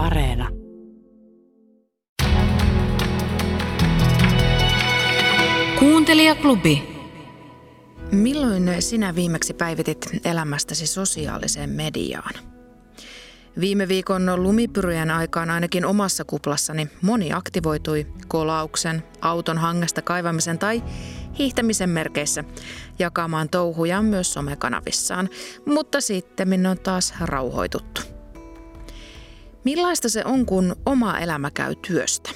Areena. Kuuntelijaklubi. Milloin sinä viimeksi päivitit elämästäsi sosiaaliseen mediaan? Viime viikon lumipyryjen aikaan ainakin omassa kuplassani moni aktivoitui kolauksen, auton hangesta kaivamisen tai hiihtämisen merkeissä jakamaan touhuja myös somekanavissaan, mutta sitten on taas rauhoituttu. Millaista se on, kun oma elämä käy työstä?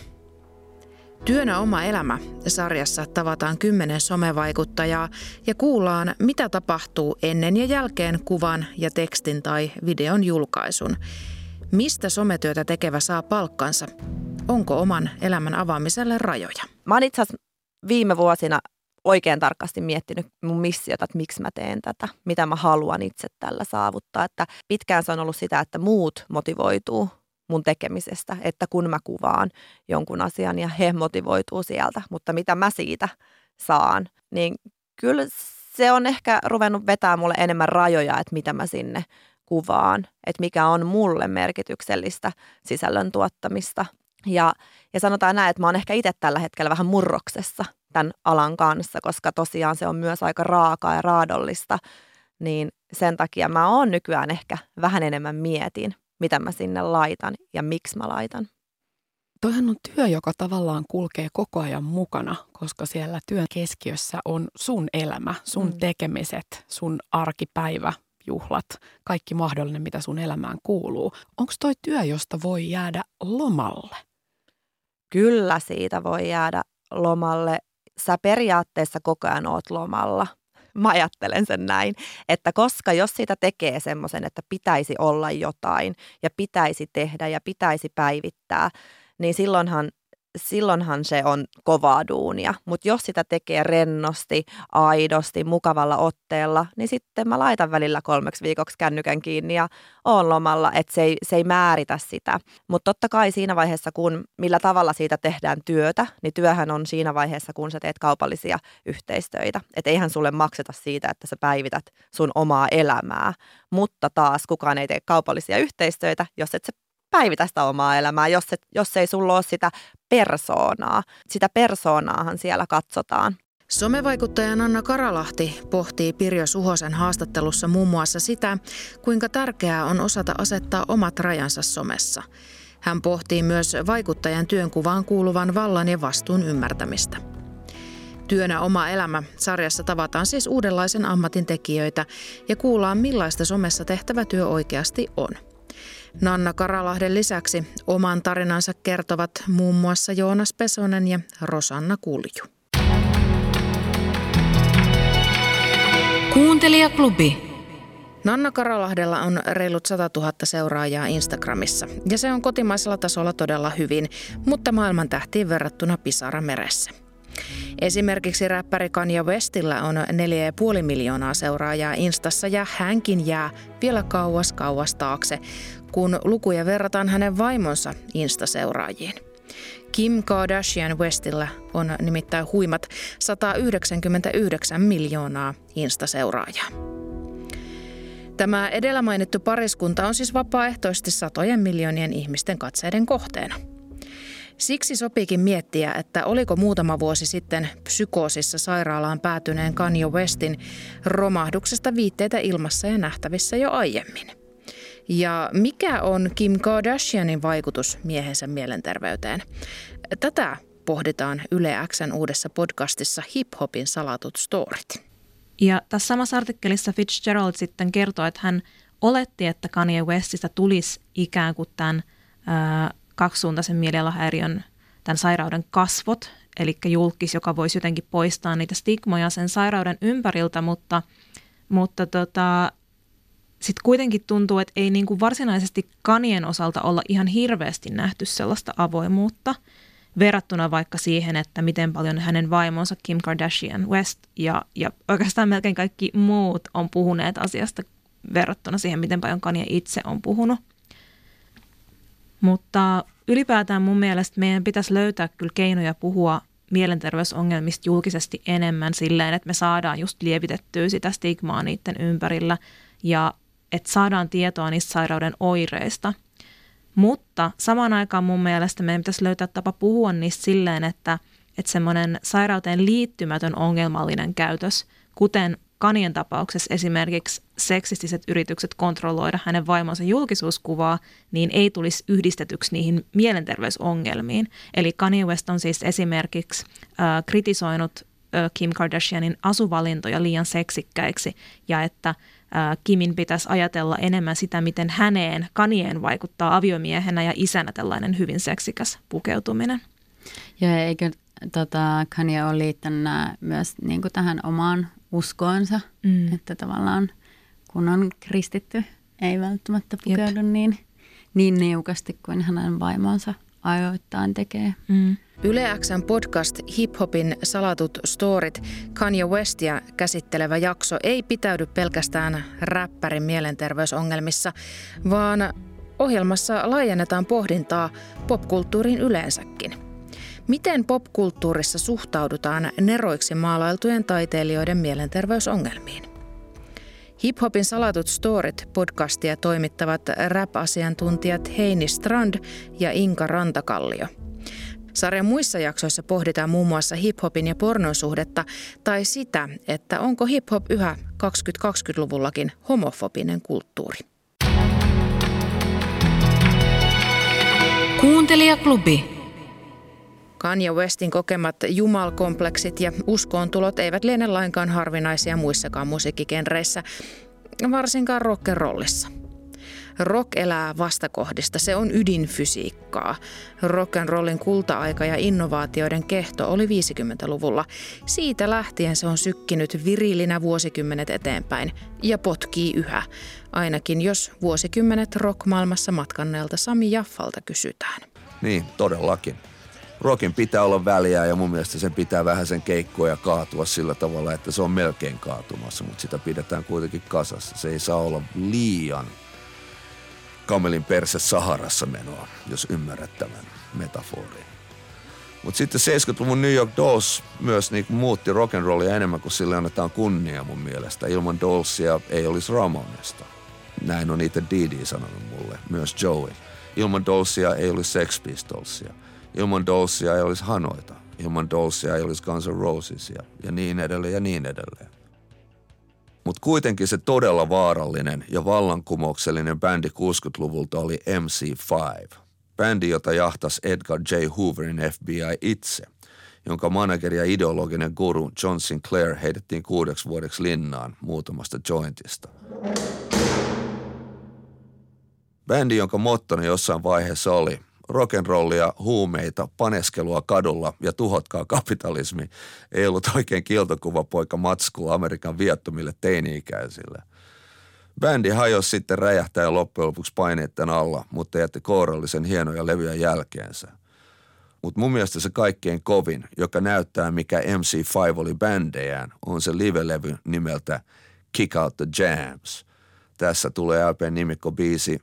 Työnä oma elämä sarjassa tavataan kymmenen somevaikuttajaa ja kuullaan, mitä tapahtuu ennen ja jälkeen kuvan ja tekstin tai videon julkaisun. Mistä sometyötä tekevä saa palkkansa? Onko oman elämän avaamiselle rajoja? Mä oon itse viime vuosina oikein tarkasti miettinyt mun missiota, että miksi mä teen tätä, mitä mä haluan itse tällä saavuttaa. Että pitkään se on ollut sitä, että muut motivoituu mun tekemisestä, että kun mä kuvaan jonkun asian ja he motivoituu sieltä, mutta mitä mä siitä saan, niin kyllä se on ehkä ruvennut vetää mulle enemmän rajoja, että mitä mä sinne kuvaan, että mikä on mulle merkityksellistä sisällön tuottamista. Ja, ja sanotaan näin, että mä oon ehkä itse tällä hetkellä vähän murroksessa tämän alan kanssa, koska tosiaan se on myös aika raakaa ja raadollista, niin sen takia mä oon nykyään ehkä vähän enemmän mietin, mitä mä sinne laitan ja miksi mä laitan. Toihan on työ, joka tavallaan kulkee koko ajan mukana, koska siellä työn keskiössä on sun elämä, sun mm. tekemiset, sun arkipäivä, juhlat, kaikki mahdollinen, mitä sun elämään kuuluu. Onko toi työ, josta voi jäädä lomalle? Kyllä siitä voi jäädä lomalle. Sä periaatteessa koko ajan oot lomalla – Mä ajattelen sen näin, että koska jos siitä tekee semmoisen, että pitäisi olla jotain ja pitäisi tehdä ja pitäisi päivittää, niin silloinhan silloinhan se on kovaa duunia. Mutta jos sitä tekee rennosti, aidosti, mukavalla otteella, niin sitten mä laitan välillä kolmeksi viikoksi kännykän kiinni ja oon lomalla, että se ei, se ei määritä sitä. Mutta totta kai siinä vaiheessa, kun millä tavalla siitä tehdään työtä, niin työhän on siinä vaiheessa, kun sä teet kaupallisia yhteistöitä. Että eihän sulle makseta siitä, että sä päivität sun omaa elämää. Mutta taas kukaan ei tee kaupallisia yhteistöitä, jos et sä päivitä sitä omaa elämää, jos, et, jos ei sulla ole sitä persoonaa. Sitä persoonaahan siellä katsotaan. Somevaikuttaja Anna Karalahti pohtii Pirjo Suhosen haastattelussa muun muassa sitä, kuinka tärkeää on osata asettaa omat rajansa somessa. Hän pohtii myös vaikuttajan työnkuvaan kuuluvan vallan ja vastuun ymmärtämistä. Työnä oma elämä sarjassa tavataan siis uudenlaisen ammatin tekijöitä ja kuullaan millaista somessa tehtävä työ oikeasti on – Nanna Karalahden lisäksi oman tarinansa kertovat muun muassa Joonas Pesonen ja Rosanna Kulju. Kuuntelijaklubi. Nanna Karalahdella on reilut 100 000 seuraajaa Instagramissa ja se on kotimaisella tasolla todella hyvin, mutta maailman tähtiin verrattuna pisara meressä. Esimerkiksi räppäri Kanye Westillä on 4,5 miljoonaa seuraajaa Instassa ja hänkin jää vielä kauas kauas taakse, kun lukuja verrataan hänen vaimonsa Insta-seuraajiin. Kim Kardashian Westillä on nimittäin huimat 199 miljoonaa Insta-seuraajaa. Tämä edellä mainittu pariskunta on siis vapaaehtoisesti satojen miljoonien ihmisten katseiden kohteena – Siksi sopiikin miettiä, että oliko muutama vuosi sitten psykoosissa sairaalaan päätyneen Kanye Westin romahduksesta viitteitä ilmassa ja nähtävissä jo aiemmin. Ja mikä on Kim Kardashianin vaikutus miehensä mielenterveyteen? Tätä pohditaan Yle Xn uudessa podcastissa Hip Hopin salatut storit. Ja tässä samassa artikkelissa Fitzgerald sitten kertoo, että hän oletti, että Kanye Westistä tulisi ikään kuin tämän kaksisuuntaisen mielialahäiriön tämän sairauden kasvot, eli julkis, joka voisi jotenkin poistaa niitä stigmoja sen sairauden ympäriltä, mutta, mutta tota, sitten kuitenkin tuntuu, että ei niin kuin varsinaisesti kanien osalta olla ihan hirveästi nähty sellaista avoimuutta verrattuna vaikka siihen, että miten paljon hänen vaimonsa Kim Kardashian West ja, ja oikeastaan melkein kaikki muut on puhuneet asiasta verrattuna siihen, miten paljon Kanye itse on puhunut. Mutta ylipäätään mun mielestä meidän pitäisi löytää kyllä keinoja puhua mielenterveysongelmista julkisesti enemmän silleen, että me saadaan just lievitettyä sitä stigmaa niiden ympärillä ja että saadaan tietoa niistä sairauden oireista. Mutta samaan aikaan mun mielestä meidän pitäisi löytää tapa puhua niistä silleen, että, että semmoinen sairauteen liittymätön ongelmallinen käytös, kuten Kanien tapauksessa esimerkiksi seksistiset yritykset kontrolloida hänen vaimonsa julkisuuskuvaa, niin ei tulisi yhdistetyksi niihin mielenterveysongelmiin. Eli Kanye West on siis esimerkiksi äh, kritisoinut äh, Kim Kardashianin asuvalintoja liian seksikkäiksi ja että äh, Kimin pitäisi ajatella enemmän sitä, miten häneen Kanieen vaikuttaa aviomiehenä ja isänä tällainen hyvin seksikäs pukeutuminen. Ja eikö tota, Kanye ole liittänyt myös niin kuin tähän omaan uskoonsa, mm. että tavallaan kun on kristitty, ei välttämättä pukeudu niin, niin niukasti kuin hänen vaimonsa ajoittain tekee. Mm. Yle Xn podcast Hip-hopin salatut storit Kanye Westia käsittelevä jakso ei pitäydy pelkästään räppärin mielenterveysongelmissa, vaan ohjelmassa laajennetaan pohdintaa popkulttuuriin yleensäkin – Miten popkulttuurissa suhtaudutaan neroiksi maalailtujen taiteilijoiden mielenterveysongelmiin? Hip-hopin salatut storit podcastia toimittavat rap-asiantuntijat Heini Strand ja Inka Rantakallio. Sarjan muissa jaksoissa pohditaan muun muassa hiphopin ja pornon suhdetta tai sitä, että onko hiphop yhä 2020-luvullakin homofobinen kulttuuri. Kuuntelijaklubi. Kanye Westin kokemat jumalkompleksit ja uskoontulot eivät liene lainkaan harvinaisia muissakaan musiikkikenreissä, varsinkaan rock'n'rollissa. Rock elää vastakohdista, se on ydinfysiikkaa. Rock'n'rollin kulta-aika ja innovaatioiden kehto oli 50-luvulla. Siitä lähtien se on sykkinyt virilinä vuosikymmenet eteenpäin ja potkii yhä, ainakin jos vuosikymmenet rockmaailmassa matkanneelta Sami Jaffalta kysytään. Niin, todellakin rockin pitää olla väliä ja mun mielestä sen pitää vähän sen keikkoa ja kaatua sillä tavalla, että se on melkein kaatumassa, mutta sitä pidetään kuitenkin kasassa. Se ei saa olla liian kamelin perse Saharassa menoa, jos ymmärrät tämän metaforin. Mutta sitten 70-luvun New York Dolls myös niin muutti rock'n'rollia enemmän kuin sille annetaan kunnia mun mielestä. Ilman Dollsia ei olisi Ramonesta. Näin on itse Didi sanonut mulle, myös Joey. Ilman Dollsia ei olisi Sex Pistolsia. Ilman Dollsia ei olisi Hanoita. Ilman Dollsia ei olisi Guns N' Rosesia ja niin edelleen ja niin edelleen. Mutta kuitenkin se todella vaarallinen ja vallankumouksellinen bändi 60-luvulta oli MC5. Bändi, jota jahtasi Edgar J. Hooverin FBI itse, jonka manageri ja ideologinen guru John Sinclair heitettiin kuudeksi vuodeksi linnaan muutamasta jointista. Bändi, jonka mottoni jossain vaiheessa oli – rock'n'rollia, huumeita, paneskelua kadulla ja tuhotkaa kapitalismi ei ollut oikein poika matsku Amerikan viattomille teini-ikäisille. Bändi hajosi sitten räjähtää loppujen lopuksi paineiden alla, mutta jätti kourallisen hienoja levyjä jälkeensä. Mutta mun mielestä se kaikkein kovin, joka näyttää mikä MC5 oli bändejään, on se live-levy nimeltä Kick Out the Jams. Tässä tulee LPn nimikko biisi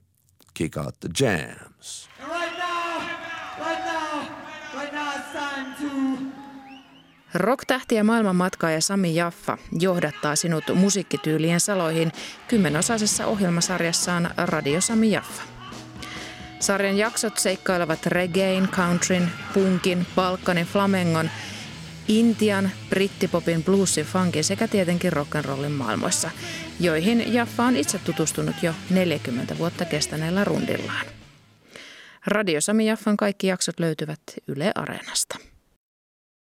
Kick Out the Jams. Rock-tähti ja maailmanmatkaaja Sami Jaffa johdattaa sinut musiikkityylien saloihin kymmenosaisessa ohjelmasarjassaan Radio Sami Jaffa. Sarjan jaksot seikkailevat reggaein, countryn, punkin, balkanin, flamengon, Intian, brittipopin, bluesin, funkin sekä tietenkin rock'n'rollin maailmoissa, joihin Jaffa on itse tutustunut jo 40 vuotta kestäneellä rundillaan. Radio Sami Jaffan kaikki jaksot löytyvät Yle Areenasta.